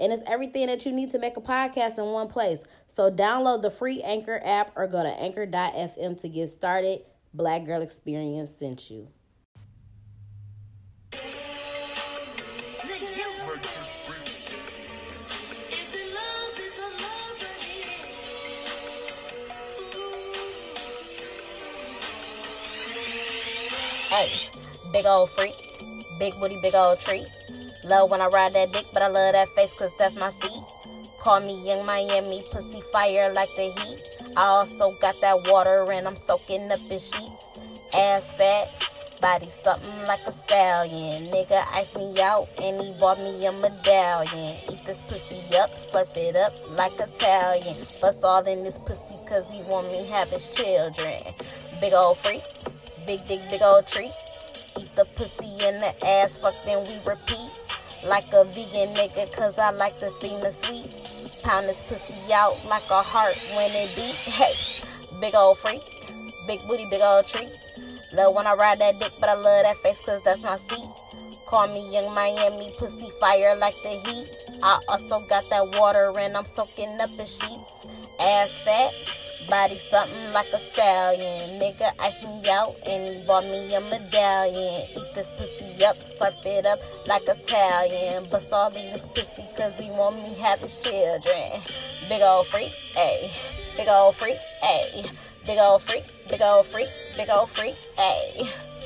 And it's everything that you need to make a podcast in one place. So download the free Anchor app or go to anchor.fm to get started. Black Girl Experience sent you. Hey, big old freak, big booty, big old treat. Love when I ride that dick, but I love that face cause that's my seat. Call me young Miami, pussy fire like the heat. I also got that water and I'm soaking up in sheets. Ass fat, body something like a stallion. Nigga iced me out and he bought me a medallion. Eat this pussy up, slurp it up like Italian. Bust all in this pussy cause he want me have his children. Big old freak, big dick, big old treat. Eat the pussy in the ass, fuck then we repeat. Like a vegan nigga cause I like to see the sweet. Pound this pussy out like a heart when it beat. Hey, big old freak, big booty, big old treat. Love when I ride that dick, but I love that face cause that's my seat. Call me young Miami, pussy fire like the heat. I also got that water and I'm soaking up the sheets. Ass fat, body something like a stallion. Nigga iced me out and he bought me a medallion. Eat this pussy up, slurp it up like Italian. Bust all this pussy cause he want me have his children. Big old freak, ayy. Big old freak, ayy. Big old freak, big old freak, big old freak, ayy.